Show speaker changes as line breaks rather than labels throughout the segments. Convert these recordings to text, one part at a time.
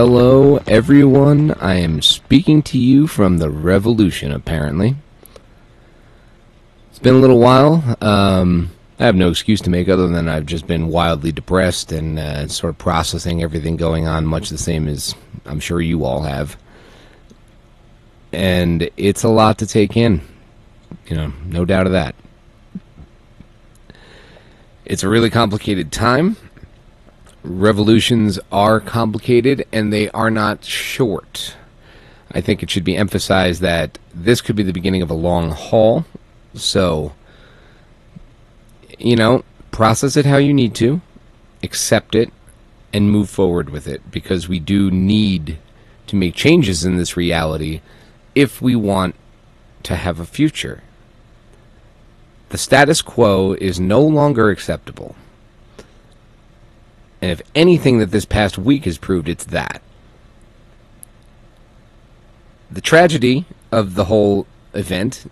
Hello, everyone. I am speaking to you from the revolution, apparently. It's been a little while. Um, I have no excuse to make other than I've just been wildly depressed and uh, sort of processing everything going on, much the same as I'm sure you all have. And it's a lot to take in. You know, no doubt of that. It's a really complicated time revolutions are complicated and they are not short. I think it should be emphasized that this could be the beginning of a long haul. So, you know, process it how you need to, accept it, and move forward with it because we do need to make changes in this reality if we want to have a future. The status quo is no longer acceptable. And if anything that this past week has proved, it's that. The tragedy of the whole event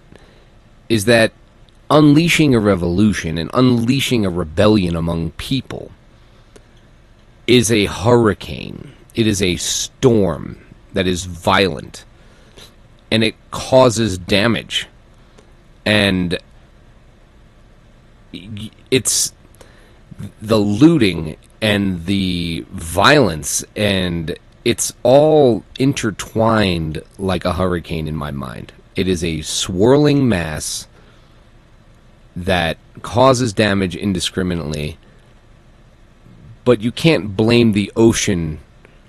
is that unleashing a revolution and unleashing a rebellion among people is a hurricane. It is a storm that is violent and it causes damage. And it's the looting and the violence and it's all intertwined like a hurricane in my mind. It is a swirling mass that causes damage indiscriminately, but you can't blame the ocean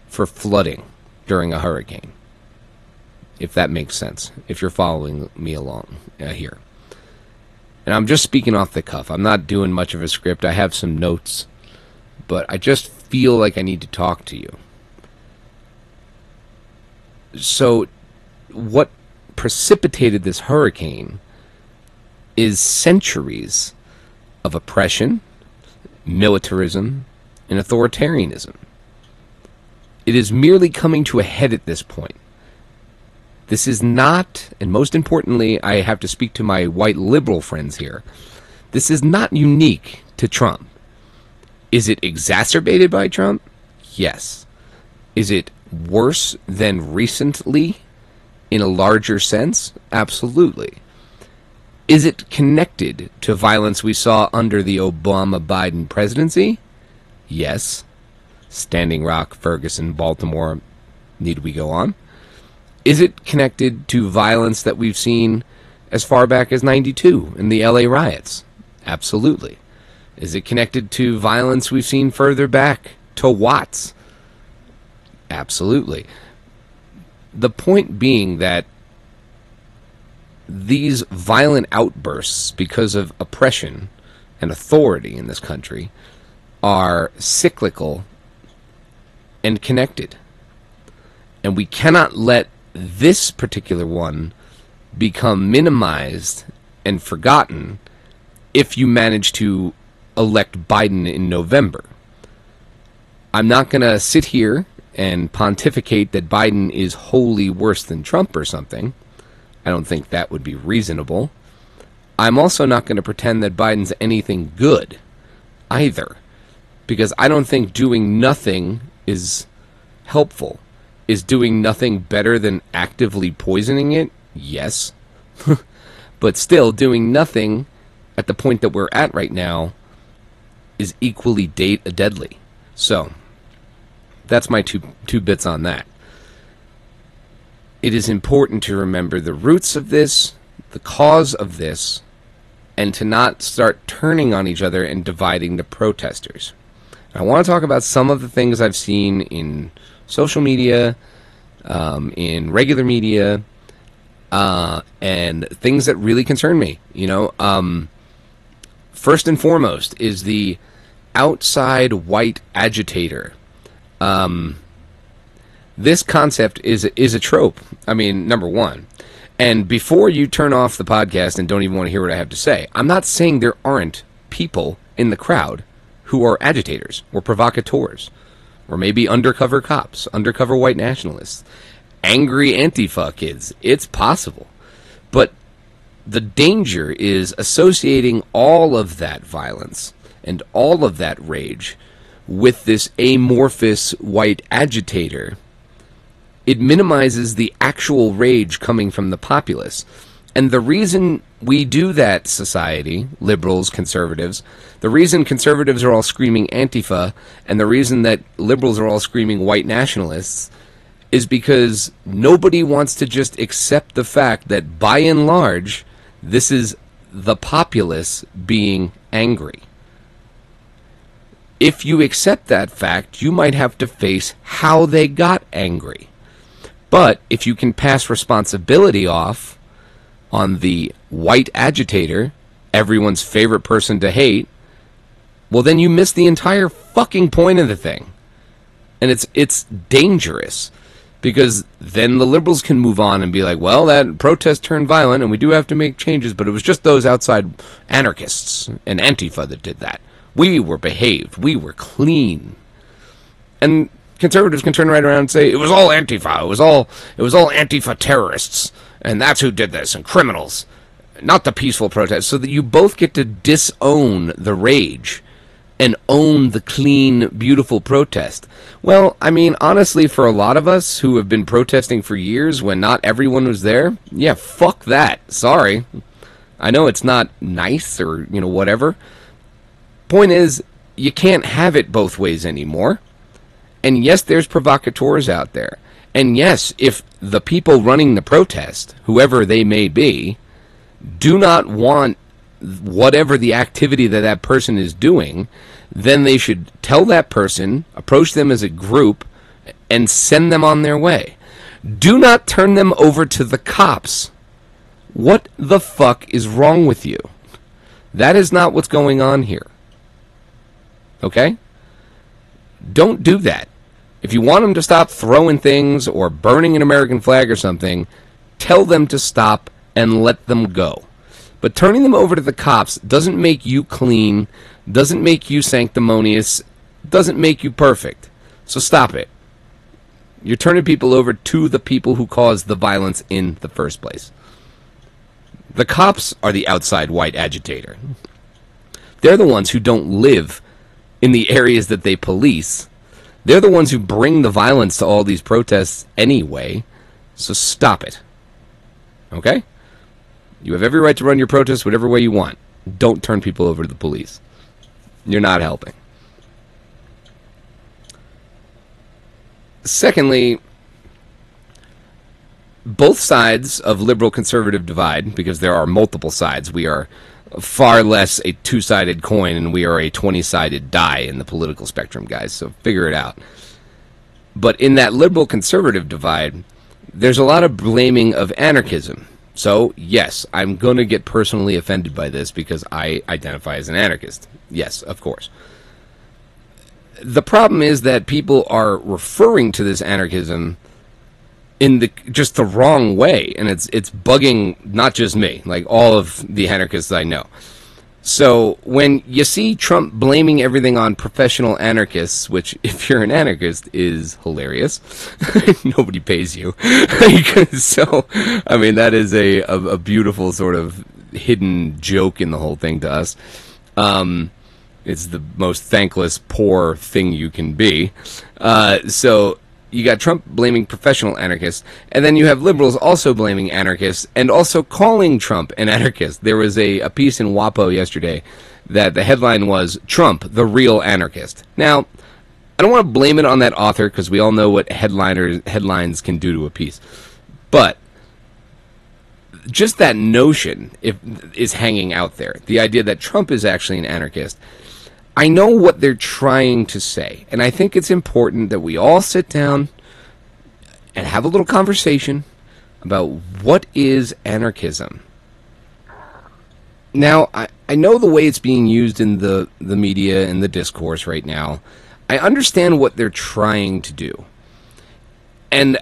for flooding during a hurricane. If that makes sense, if you're following me along uh, here. And I'm just speaking off the cuff. I'm not doing much of a script. I have some notes but I just feel like I need to talk to you. So, what precipitated this hurricane is centuries of oppression, militarism, and authoritarianism. It is merely coming to a head at this point. This is not, and most importantly, I have to speak to my white liberal friends here. This is not unique to Trump. Is it exacerbated by Trump? Yes. Is it worse than recently in a larger sense? Absolutely. Is it connected to violence we saw under the Obama Biden presidency? Yes. Standing Rock, Ferguson, Baltimore. Need we go on? Is it connected to violence that we've seen as far back as 92 in the LA riots? Absolutely. Is it connected to violence we've seen further back? To Watts? Absolutely. The point being that these violent outbursts, because of oppression and authority in this country, are cyclical and connected. And we cannot let this particular one become minimized and forgotten if you manage to elect Biden in November. I'm not going to sit here and pontificate that Biden is wholly worse than Trump or something. I don't think that would be reasonable. I'm also not going to pretend that Biden's anything good either, because I don't think doing nothing is helpful. Is doing nothing better than actively poisoning it? Yes. but still, doing nothing at the point that we're at right now is equally date deadly. So that's my two two bits on that. It is important to remember the roots of this, the cause of this, and to not start turning on each other and dividing the protesters. I want to talk about some of the things I've seen in social media, um, in regular media, uh, and things that really concern me. You know, um, first and foremost is the outside white agitator. Um, this concept is is a trope. I mean, number one. And before you turn off the podcast and don't even want to hear what I have to say, I'm not saying there aren't people in the crowd who are agitators or provocateurs or maybe undercover cops, undercover white nationalists, angry Antifa kids. It's possible. But the danger is associating all of that violence and all of that rage with this amorphous white agitator, it minimizes the actual rage coming from the populace. And the reason we do that, society, liberals, conservatives, the reason conservatives are all screaming Antifa, and the reason that liberals are all screaming white nationalists, is because nobody wants to just accept the fact that by and large, this is the populace being angry. If you accept that fact, you might have to face how they got angry. But if you can pass responsibility off on the white agitator, everyone's favorite person to hate, well then you miss the entire fucking point of the thing. And it's it's dangerous because then the liberals can move on and be like, well, that protest turned violent and we do have to make changes, but it was just those outside anarchists and Antifa that did that. We were behaved, we were clean. And conservatives can turn right around and say it was all Antifa, it was all it was all Antifa terrorists, and that's who did this, and criminals, not the peaceful protest. So that you both get to disown the rage and own the clean, beautiful protest. Well, I mean, honestly, for a lot of us who have been protesting for years when not everyone was there, yeah, fuck that. Sorry. I know it's not nice or, you know, whatever. Point is, you can't have it both ways anymore. And yes, there's provocateurs out there. And yes, if the people running the protest, whoever they may be, do not want whatever the activity that that person is doing, then they should tell that person, approach them as a group, and send them on their way. Do not turn them over to the cops. What the fuck is wrong with you? That is not what's going on here. Okay? Don't do that. If you want them to stop throwing things or burning an American flag or something, tell them to stop and let them go. But turning them over to the cops doesn't make you clean, doesn't make you sanctimonious, doesn't make you perfect. So stop it. You're turning people over to the people who caused the violence in the first place. The cops are the outside white agitator. They're the ones who don't live in the areas that they police. They're the ones who bring the violence to all these protests anyway. So stop it. Okay? You have every right to run your protest whatever way you want. Don't turn people over to the police. You're not helping. Secondly, both sides of liberal conservative divide, because there are multiple sides, we are far less a two sided coin and we are a 20 sided die in the political spectrum, guys. So figure it out. But in that liberal conservative divide, there's a lot of blaming of anarchism. So, yes, I'm going to get personally offended by this because I identify as an anarchist. Yes, of course. The problem is that people are referring to this anarchism in the just the wrong way and it's it's bugging not just me, like all of the anarchists I know. So when you see Trump blaming everything on professional anarchists, which if you're an anarchist is hilarious, nobody pays you. so I mean that is a, a, a beautiful sort of hidden joke in the whole thing to us. Um, it's the most thankless, poor thing you can be. Uh, so you got Trump blaming professional anarchists, and then you have liberals also blaming anarchists and also calling Trump an anarchist. There was a, a piece in WAPO yesterday that the headline was Trump, the real anarchist. Now, I don't want to blame it on that author because we all know what headliners headlines can do to a piece. But just that notion if, is hanging out there. The idea that Trump is actually an anarchist I know what they're trying to say, and I think it's important that we all sit down and have a little conversation about what is anarchism. Now, I, I know the way it's being used in the, the media and the discourse right now. I understand what they're trying to do. And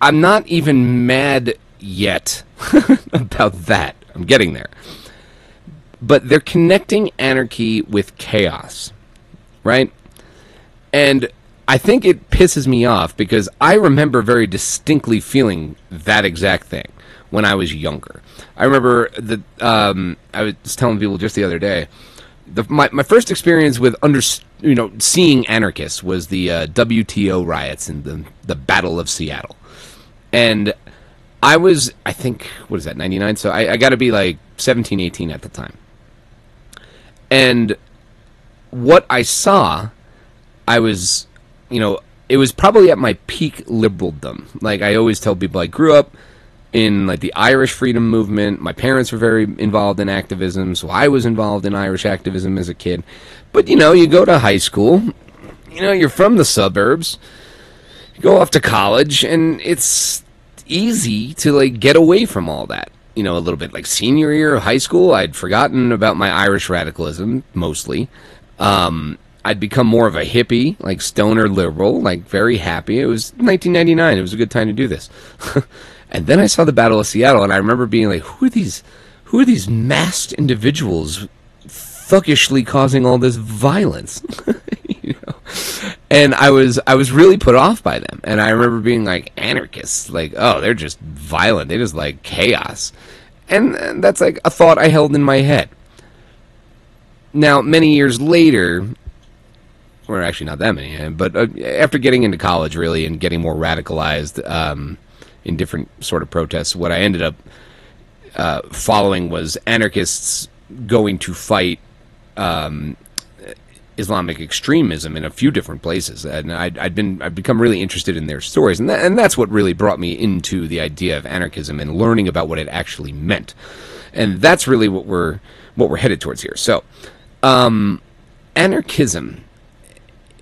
I'm not even mad yet about that. I'm getting there but they're connecting anarchy with chaos, right? And I think it pisses me off because I remember very distinctly feeling that exact thing when I was younger. I remember that um, I was telling people just the other day the, my my first experience with under you know seeing anarchists was the uh, WTO riots and the the Battle of Seattle, and I was I think what is that ninety nine? So I, I got to be like 17, 18 at the time, and what I saw, I was you know it was probably at my peak liberaldom. Like I always tell people, I grew up in like the Irish freedom movement. My parents were very involved in activism, so I was involved in Irish activism as a kid. But you know, you go to high school, you know, you're from the suburbs, you go off to college, and it's easy to like get away from all that. You know, a little bit like senior year of high school, I'd forgotten about my Irish radicalism mostly. Um, I'd become more of a hippie, like stoner liberal, like very happy. It was 1999. It was a good time to do this. And then I saw the Battle of Seattle, and I remember being like, "Who are these? Who are these masked individuals, thuggishly causing all this violence?" know? And I was I was really put off by them, and I remember being like anarchists, like, "Oh, they're just violent. They just like chaos," and, and that's like a thought I held in my head. Now, many years later, or actually not that many, but uh, after getting into college, really, and getting more radicalized. Um, in different sort of protests. What I ended up uh, following was anarchists going to fight um, Islamic extremism in a few different places, and I'd, I'd been I'd become really interested in their stories, and that, and that's what really brought me into the idea of anarchism and learning about what it actually meant, and that's really what we're what we're headed towards here. So, um, anarchism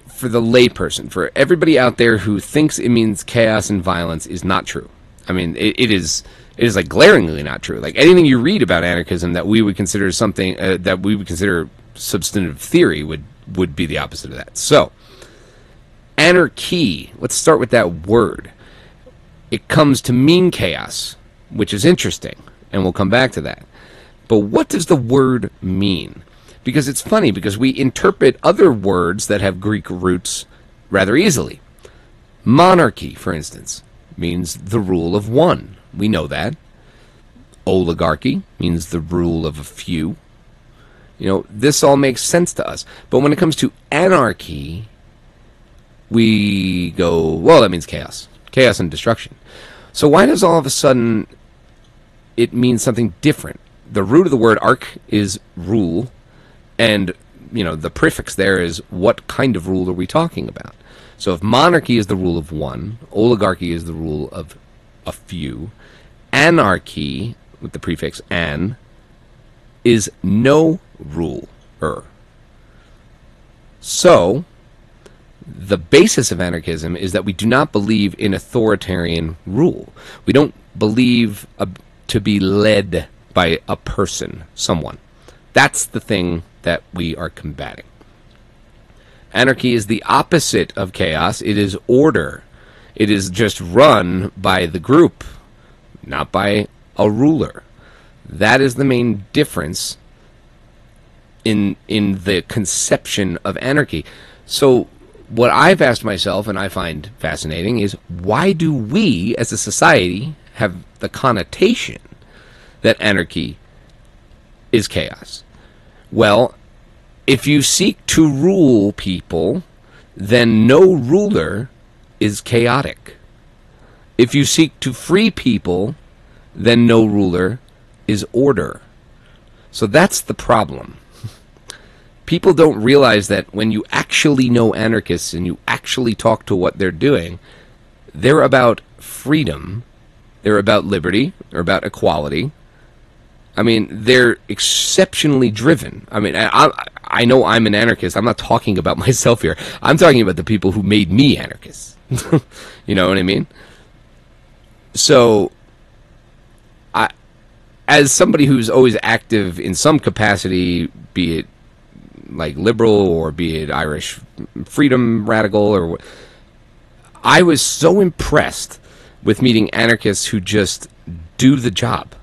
for the layperson, for everybody out there who thinks it means chaos and violence, is not true. I mean, it, it is it is like glaringly not true. Like anything you read about anarchism that we would consider something uh, that we would consider substantive theory would would be the opposite of that. So, anarchy. Let's start with that word. It comes to mean chaos, which is interesting, and we'll come back to that. But what does the word mean? Because it's funny because we interpret other words that have Greek roots rather easily. Monarchy, for instance means the rule of one. We know that. Oligarchy means the rule of a few. You know, this all makes sense to us. But when it comes to anarchy, we go, well, that means chaos. Chaos and destruction. So why does all of a sudden it mean something different? The root of the word arc is rule, and you know the prefix there is what kind of rule are we talking about? So if monarchy is the rule of one, oligarchy is the rule of a few, anarchy, with the prefix an, is no ruler. So, the basis of anarchism is that we do not believe in authoritarian rule. We don't believe a, to be led by a person, someone. That's the thing that we are combating. Anarchy is the opposite of chaos. It is order. It is just run by the group, not by a ruler. That is the main difference in in the conception of anarchy. So what I've asked myself and I find fascinating is why do we as a society have the connotation that anarchy is chaos? Well, if you seek to rule people, then no ruler is chaotic. If you seek to free people, then no ruler is order. So that's the problem. People don't realize that when you actually know anarchists and you actually talk to what they're doing, they're about freedom, they're about liberty, they're about equality, I mean, they're exceptionally driven. I mean, I, I know I'm an anarchist. I'm not talking about myself here. I'm talking about the people who made me anarchist. you know what I mean? So, I, as somebody who's always active in some capacity, be it like liberal or be it Irish freedom radical or I was so impressed with meeting anarchists who just do the job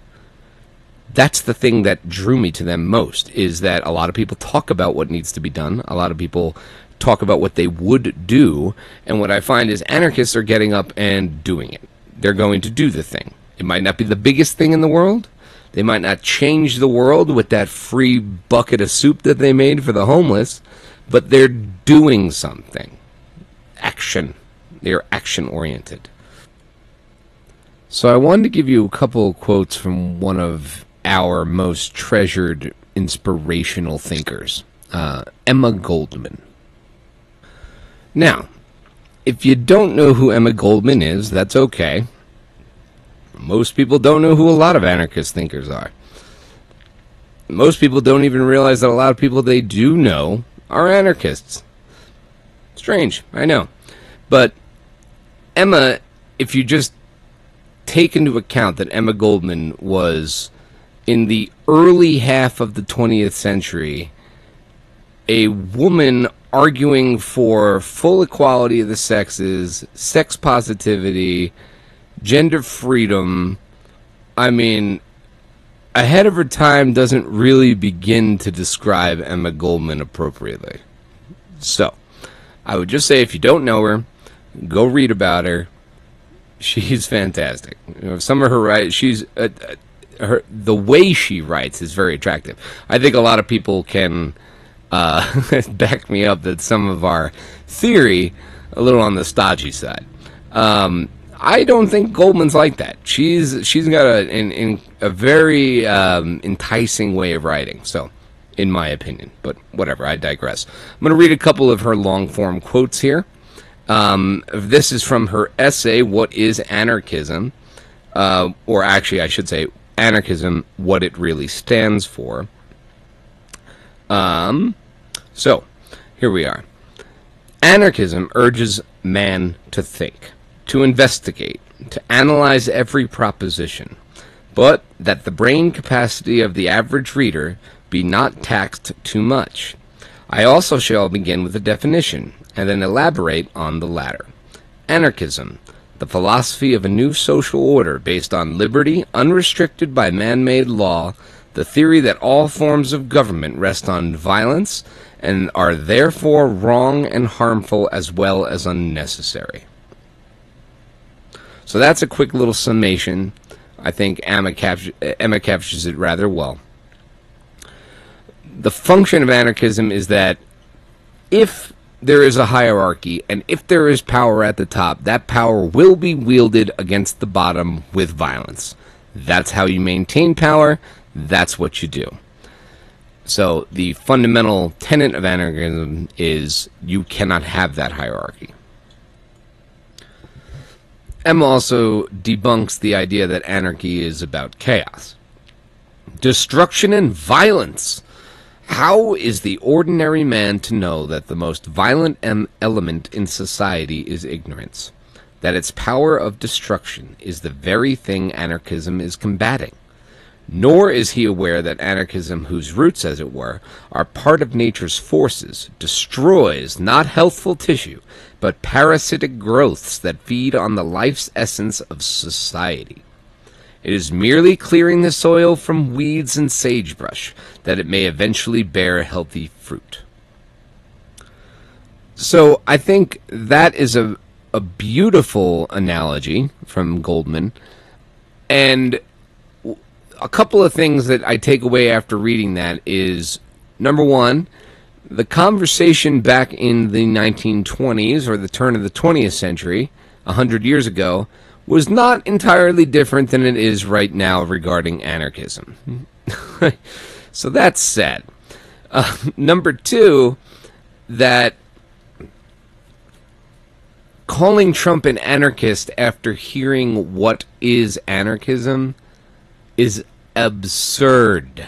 that's the thing that drew me to them most is that a lot of people talk about what needs to be done. A lot of people talk about what they would do. And what I find is anarchists are getting up and doing it. They're going to do the thing. It might not be the biggest thing in the world, They might not change the world with that free bucket of soup that they made for the homeless, but they're doing something. Action. They're action oriented. So I wanted to give you a couple quotes from one of our most treasured inspirational thinkers, uh, Emma Goldman. Now, if you don't know who Emma Goldman is, that's okay. Most people don't know who a lot of anarchist thinkers are. Most people don't even realize that a lot of people they do know are anarchists. Strange, I know. But Emma, if you just take into account that Emma Goldman was in the early half of the 20th century a woman arguing for full equality of the sexes, sex positivity, gender freedom. I mean, ahead of her time doesn't really begin to describe Emma Goldman appropriately. So, I would just say if you don't know her, go read about her. She's fantastic. You know, some of her right, she's uh, uh, her the way she writes is very attractive. I think a lot of people can uh, back me up that some of our theory a little on the stodgy side. Um, I don't think Goldman's like that. She's she's got a in, in a very um, enticing way of writing. So, in my opinion, but whatever. I digress. I'm going to read a couple of her long form quotes here. Um, this is from her essay, "What is Anarchism?" Uh, or actually, I should say, "Anarchism: What It Really Stands For." Um, so, here we are. Anarchism urges man to think, to investigate, to analyze every proposition, but that the brain capacity of the average reader be not taxed too much. I also shall begin with a definition, and then elaborate on the latter. Anarchism, the philosophy of a new social order based on liberty unrestricted by man made law, the theory that all forms of government rest on violence and are therefore wrong and harmful as well as unnecessary. So that's a quick little summation. I think Emma, captures, Emma uh, captures it rather well. The function of anarchism is that if there is a hierarchy and if there is power at the top, that power will be wielded against the bottom with violence. That's how you maintain power. That's what you do. So the fundamental tenet of anarchism is you cannot have that hierarchy. Emma also debunks the idea that anarchy is about chaos. Destruction and violence. How is the ordinary man to know that the most violent element in society is ignorance? That its power of destruction is the very thing anarchism is combating? Nor is he aware that anarchism, whose roots, as it were, are part of nature's forces, destroys not healthful tissue, but parasitic growths that feed on the life's essence of society. It is merely clearing the soil from weeds and sagebrush that it may eventually bear healthy fruit. So I think that is a, a beautiful analogy from Goldman. And a couple of things that I take away after reading that is number one, the conversation back in the 1920s or the turn of the 20th century, 100 years ago, was not entirely different than it is right now regarding anarchism. so that's sad. Uh, number two, that calling Trump an anarchist after hearing what is anarchism is absurd.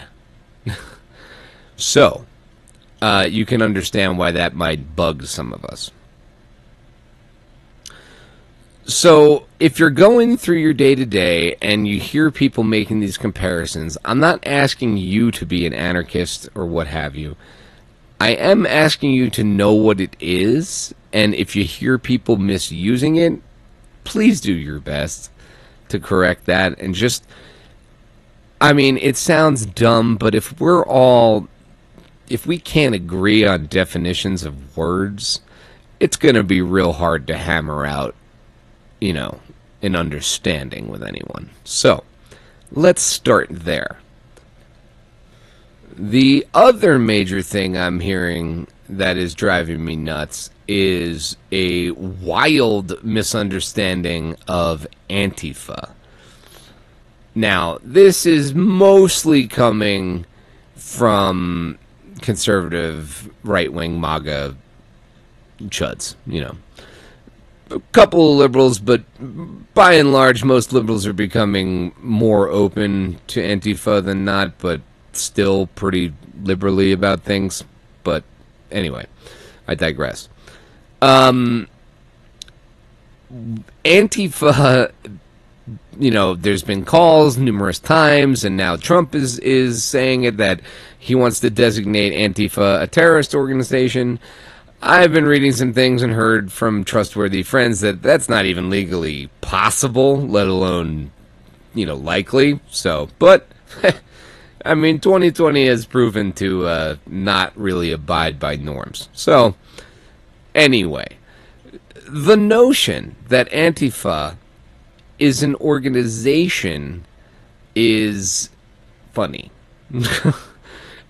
so, uh, you can understand why that might bug some of us. So, if you're going through your day to day and you hear people making these comparisons, I'm not asking you to be an anarchist or what have you. I am asking you to know what it is, and if you hear people misusing it, please do your best to correct that and just I mean, it sounds dumb, but if we're all if we can't agree on definitions of words, it's going to be real hard to hammer out, you know, an understanding with anyone. So, let's start there. The other major thing I'm hearing that is driving me nuts is a wild misunderstanding of Antifa. Now, this is mostly coming from conservative right wing MAGA chuds, you know. A couple of liberals, but by and large, most liberals are becoming more open to Antifa than not, but still pretty liberally about things. But anyway, I digress. Um, Antifa, you know, there's been calls numerous times, and now Trump is is saying it that he wants to designate Antifa a terrorist organization. I've been reading some things and heard from trustworthy friends that that's not even legally possible, let alone, you know, likely. So, but I mean, 2020 has proven to uh, not really abide by norms. So, anyway, the notion that Antifa is an organization is funny.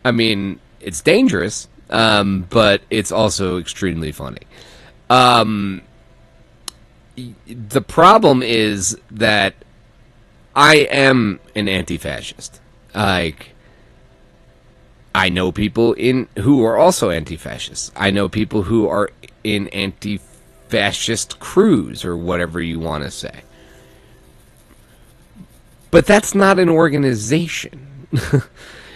I mean, it's dangerous, um, but it's also extremely funny. Um, the problem is that I am an anti-fascist. Like, I know people in who are also anti-fascists. I know people who are in anti-fascist crews or whatever you want to say. But that's not an organization.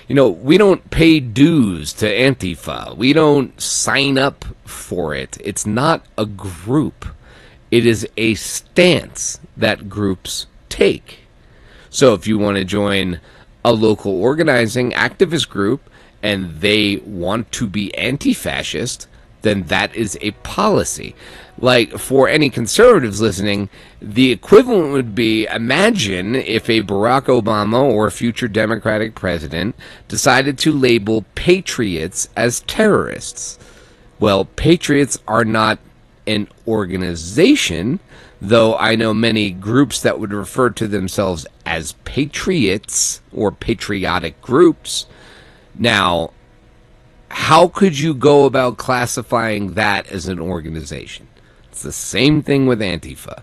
you know, we don't pay dues to Antifa. We don't sign up for it. It's not a group. It is a stance that groups take. So if you want to join a local organizing activist group and they want to be anti fascist, then that is a policy. Like, for any conservatives listening, the equivalent would be imagine if a Barack Obama or a future Democratic president decided to label patriots as terrorists. Well, patriots are not an organization, though I know many groups that would refer to themselves as patriots or patriotic groups. Now, how could you go about classifying that as an organization? It's the same thing with Antifa.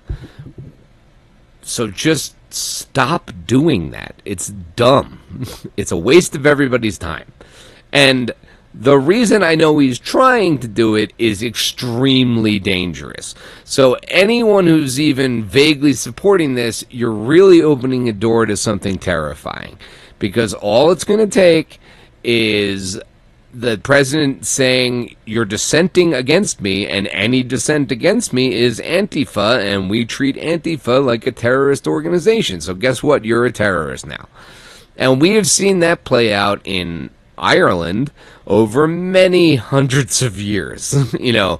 So just stop doing that. It's dumb. it's a waste of everybody's time. And the reason I know he's trying to do it is extremely dangerous. So anyone who's even vaguely supporting this, you're really opening a door to something terrifying. Because all it's going to take is the president saying you're dissenting against me and any dissent against me is antifa and we treat antifa like a terrorist organization. So guess what? You're a terrorist now. And we have seen that play out in ireland over many hundreds of years you know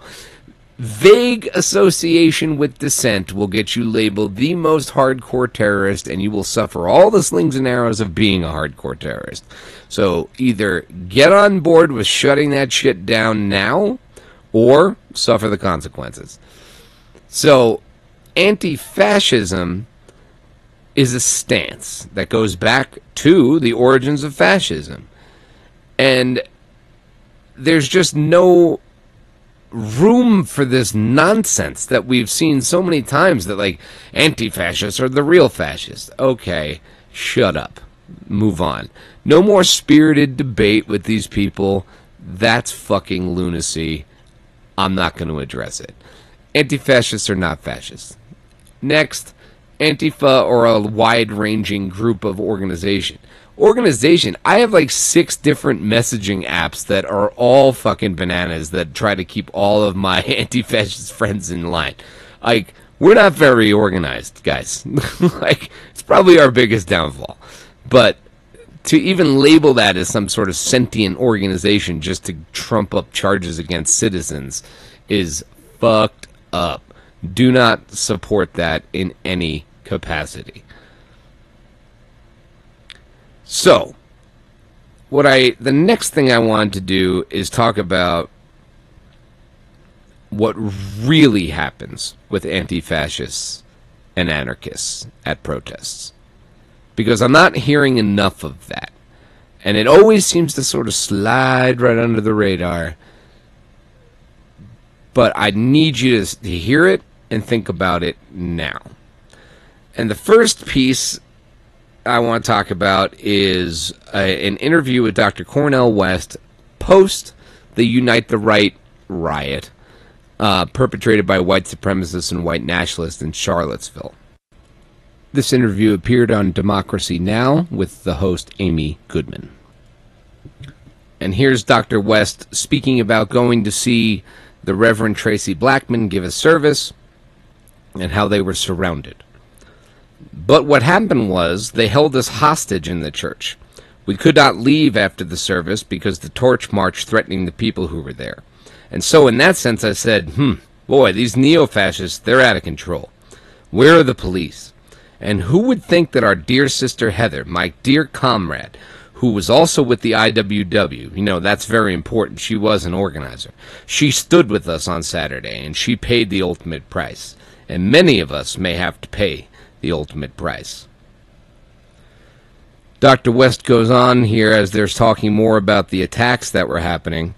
Vague association with dissent will get you labeled the most hardcore terrorist, and you will suffer all the slings and arrows of being a hardcore terrorist. So either get on board with shutting that shit down now, or suffer the consequences. So, anti fascism is a stance that goes back to the origins of fascism. And there's just no room for this nonsense that we've seen so many times that like anti-fascists are the real fascists. Okay, shut up. Move on. No more spirited debate with these people. That's fucking lunacy. I'm not going to address it. Anti-fascists are not fascists. Next, Antifa or a wide-ranging group of organization organization. I have like six different messaging apps that are all fucking bananas that try to keep all of my anti-fascist friends in line. Like we're not very organized, guys. like it's probably our biggest downfall. But to even label that as some sort of sentient organization just to trump up charges against citizens is fucked up. Do not support that in any capacity. So, what I the next thing I want to do is talk about what really happens with anti-fascists and anarchists at protests. because I'm not hearing enough of that. And it always seems to sort of slide right under the radar. But I need you to, to hear it and think about it now. And the first piece I want to talk about is a, an interview with Dr. Cornel West post the Unite the Right riot uh, perpetrated by white supremacists and white nationalists in Charlottesville. This interview appeared on Democracy Now! with the host Amy Goodman. And here's Dr. West speaking about going to see the Reverend Traci Blackmon give a service and how they were surrounded. But what happened was they held us hostage in the church. We could not leave after the service because the torch march threatening the people who were there. And so, in that sense, I said, hmm, boy, these neo fascists, they're out of control. Where are the police? And who would think that our dear sister Heather, my dear comrade, who was also with the IWW, you know, that's very important. She was an organizer. She stood with us on Saturday and she paid the ultimate price. And many of us may have to pay the ultimate price. Dr. West goes on here as there's talking more about the attacks that were happening.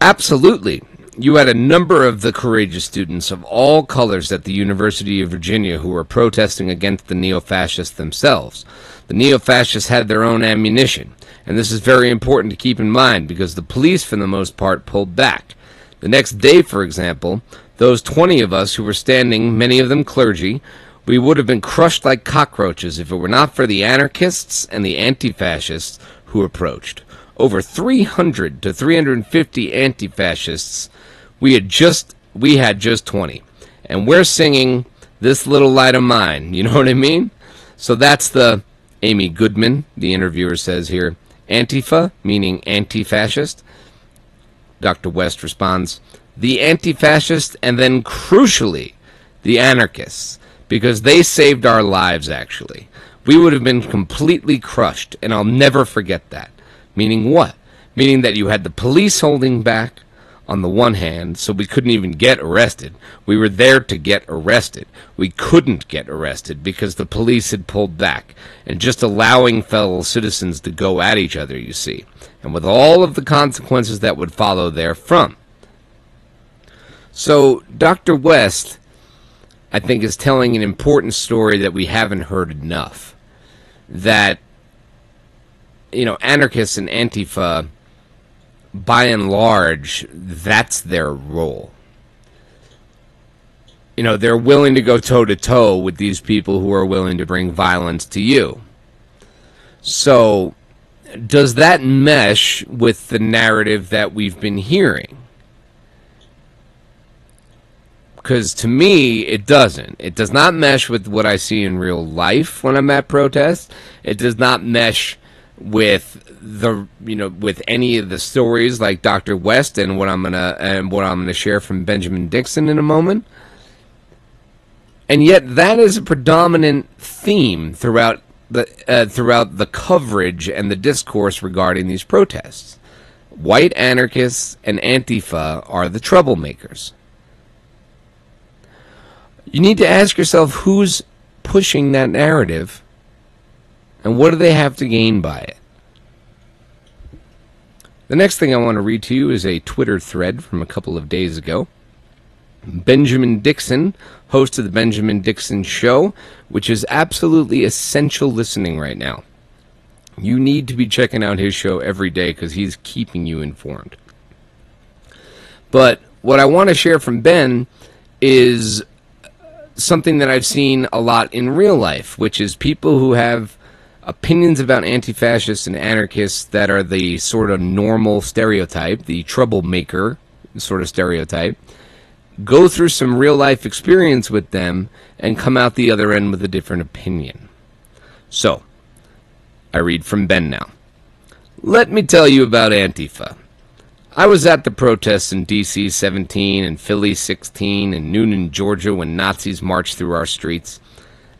Absolutely. You had a number of the courageous students of all colors at the University of Virginia who were protesting against the neo fascists themselves. The neo fascists had their own ammunition, and this is very important to keep in mind because the police, for the most part, pulled back. The next day, for example, those 20 of us who were standing, many of them clergy, we would have been crushed like cockroaches if it were not for the anarchists and the anti fascists who approached. Over 300 to 350 anti fascists. We had just we had just 20. And we're singing This Little Light of Mine. You know what I mean? So that's the Amy Goodman, the interviewer says here. Antifa, meaning anti fascist. Dr. West responds, the anti fascist, and then crucially, the anarchists because they saved our lives, actually. We would have been completely crushed, and I'll never forget that. Meaning what? Meaning that you had the police holding back on the one hand, so we couldn't even get arrested. We were there to get arrested. We couldn't get arrested because the police had pulled back and just allowing fellow citizens to go at each other, you see, and with all of the consequences that would follow therefrom. So, Dr. West I think is telling an important story that we haven't heard enough. That, you know, anarchists and Antifa, by and large, that's their role. You know, they're willing to go toe to toe with these people who are willing to bring violence to you. So, does that mesh with the narrative that we've been hearing? Because to me it doesn't. It does not mesh with what i see in real life when i'm at protests it does not mesh with the you know with any of the stories like dr west and what i'm gonna and what i'm gonna share from benjamin dixon in a moment. And yet that is a predominant theme throughout the uh, throughout the coverage and the discourse regarding these protests. White anarchists and antifa are the troublemakers you need to ask yourself who's pushing that narrative and what do they have to gain by it. The next thing I want to read to you is a Twitter thread from a couple of days ago. Benjamin Dixon, host of the Benjamin Dixon Show, which is absolutely essential listening right now. You need to be checking out his show every day because he's keeping you informed. But what I want to share from Ben is something that I've seen a lot in real life, which is people who have opinions about anti fascists and anarchists that are the sort of normal stereotype, the troublemaker sort of stereotype, go through some real life experience with them and come out the other end with a different opinion. So, I read from Ben now. Let me tell you about Antifa. I was at the protests in D.C. 17 and Philly 16 and Newnan, Georgia when Nazis marched through our streets.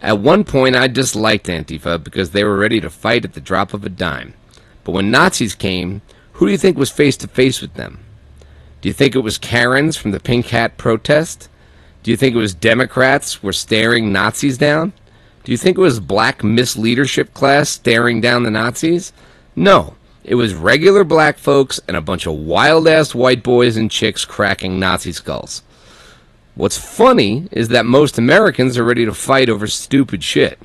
At one point, I disliked Antifa because they were ready to fight at the drop of a dime. But when Nazis came, who do you think was face to face with them? Do you think it was Karens from the Pink Hat protest? Do you think it was Democrats were staring Nazis down? Do you think it was black misleadership class staring down the Nazis? No. It was regular black folks and a bunch of wild ass white boys and chicks cracking Nazi skulls. What's funny is that most Americans are ready to fight over stupid shit.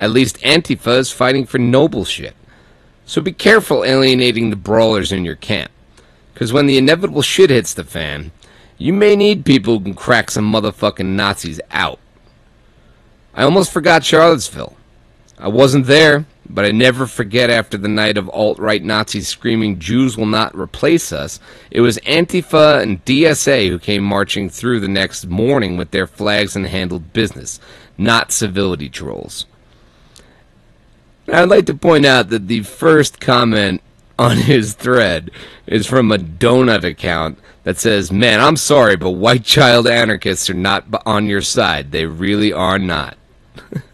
At least Antifa is fighting for noble shit. So be careful alienating the brawlers in your camp. Because when the inevitable shit hits the fan, you may need people who can crack some motherfucking Nazis out. I almost forgot Charlottesville. I wasn't there, but I never forget after the night of alt right Nazis screaming, Jews will not replace us. It was Antifa and DSA who came marching through the next morning with their flags and handled business, not civility trolls. I'd like to point out that the first comment on his thread is from a donut account that says, Man, I'm sorry, but white child anarchists are not on your side. They really are not.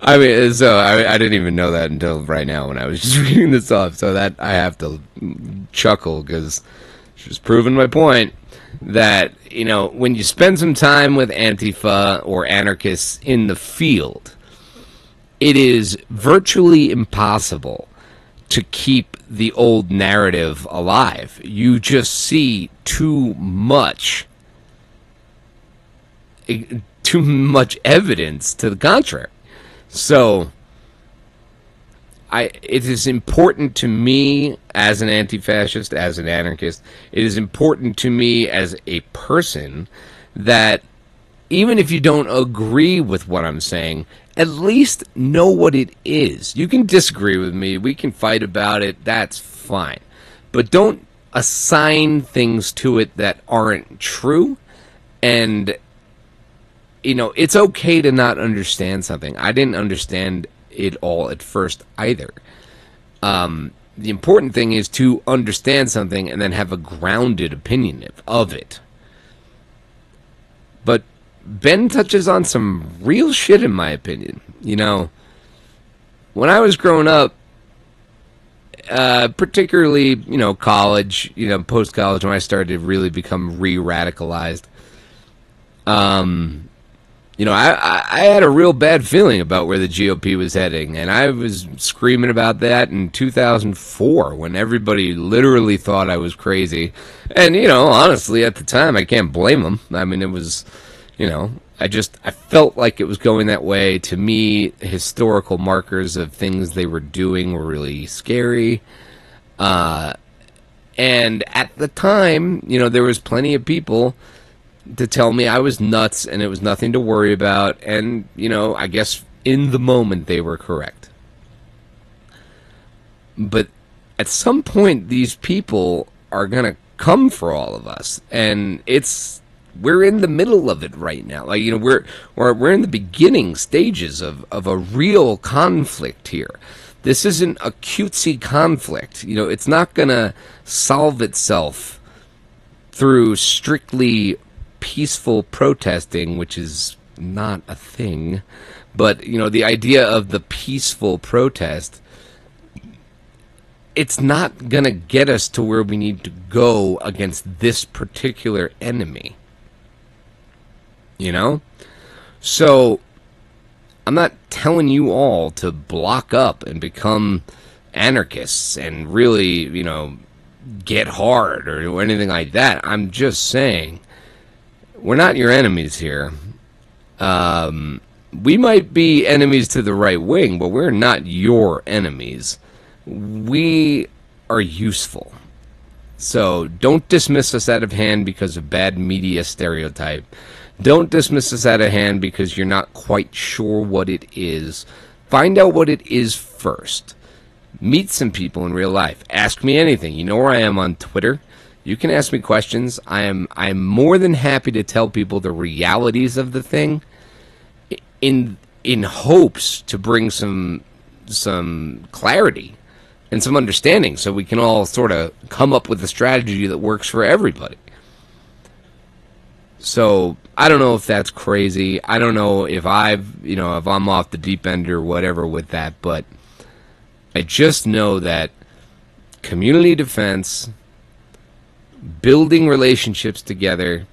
I mean, so I, I, didn't even know that until right now when I was just reading this off. So that I have to chuckle because she's proving my point that you know when you spend some time with Antifa or anarchists in the field, it is virtually impossible to keep the old narrative alive. You just see too much too much evidence to the contrary. So I it is important to me as an anti-fascist, as an anarchist, it is important to me as a person that even if you don't agree with what I'm saying, at least know what it is. You can disagree with me, we can fight about it, that's fine. But don't assign things to it that aren't true and you know, it's okay to not understand something. I didn't understand it all at first either. Um, the important thing is to understand something and then have a grounded opinion of it. But Ben touches on some real shit, in my opinion. You know, when I was growing up, uh, particularly, you know, college, you know, post college, when I started to really become re radicalized, um, you know, I, I had a real bad feeling about where the GOP was heading, and I was screaming about that in 2004 when everybody literally thought I was crazy. And you know, honestly, at the time, I can't blame them. I mean, it was, you know, I just I felt like it was going that way. To me, historical markers of things they were doing were really scary. Uh, and at the time, you know, there was plenty of people to tell me I was nuts and it was nothing to worry about. And, you know, I guess in the moment they were correct. But at some point, these people are going to come for all of us. And it's. We're in the middle of it right now. Like you know, we're we're we're in the beginning stages of, of a real conflict here. This isn't a cutesy conflict. You know, it's not gonna solve itself through strictly peaceful protesting, which is not a thing, but you know the idea of the peaceful protest it's not going to get us to where we need to go against this particular enemy. You know? So, I'm not telling you all to block up and become anarchists and really, you know, get hard or anything like that. I'm just saying we're not your enemies here. Um, we might be enemies to the right wing, but we're not your enemies. We are useful. So don't dismiss us out of hand because of bad media stereotype. Don't dismiss us out of hand because you're not quite sure what it is. Find out what it is first. Meet some people in real life. Ask me anything. You know where I am on Twitter. You can ask me questions. I am I am more than happy to tell people the realities of the thing in in hopes to bring some some clarity and some understanding so we can all sort of come up with a strategy that works for everybody. So I don't know if that's crazy. I don't know if I've, you know, if I'm off the deep end or whatever with that, but I just know that community defense building relationships together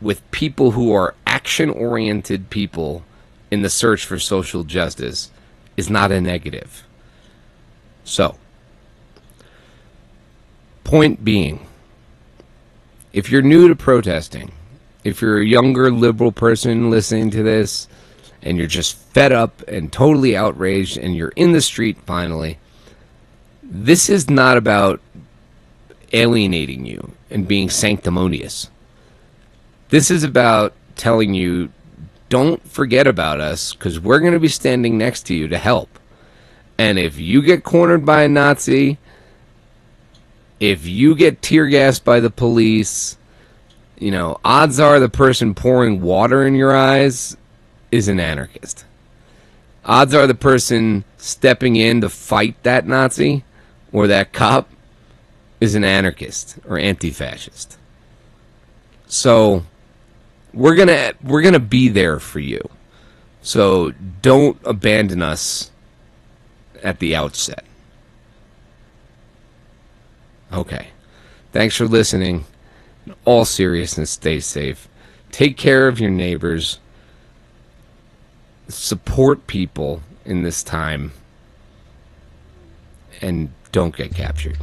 with people who are action oriented people in the search for social justice is not a negative. So, point being, if you're new to protesting, if you're a younger liberal person listening to this, and you're just fed up and totally outraged, and you're in the street finally, this is not about alienating you and being sanctimonious. This is about telling you don't forget about us because we're going to be standing next to you to help. And if you get cornered by a Nazi, if you get tear gassed by the police, you know, odds are the person pouring water in your eyes is an anarchist. Odds are the person stepping in to fight that Nazi or that cop is an anarchist or anti-fascist. So we're going to we're going to be there for you. So don't abandon us at the outset. Okay. Thanks for listening. In all seriousness, stay safe. Take care of your neighbors. Support people in this time. And don't get captured.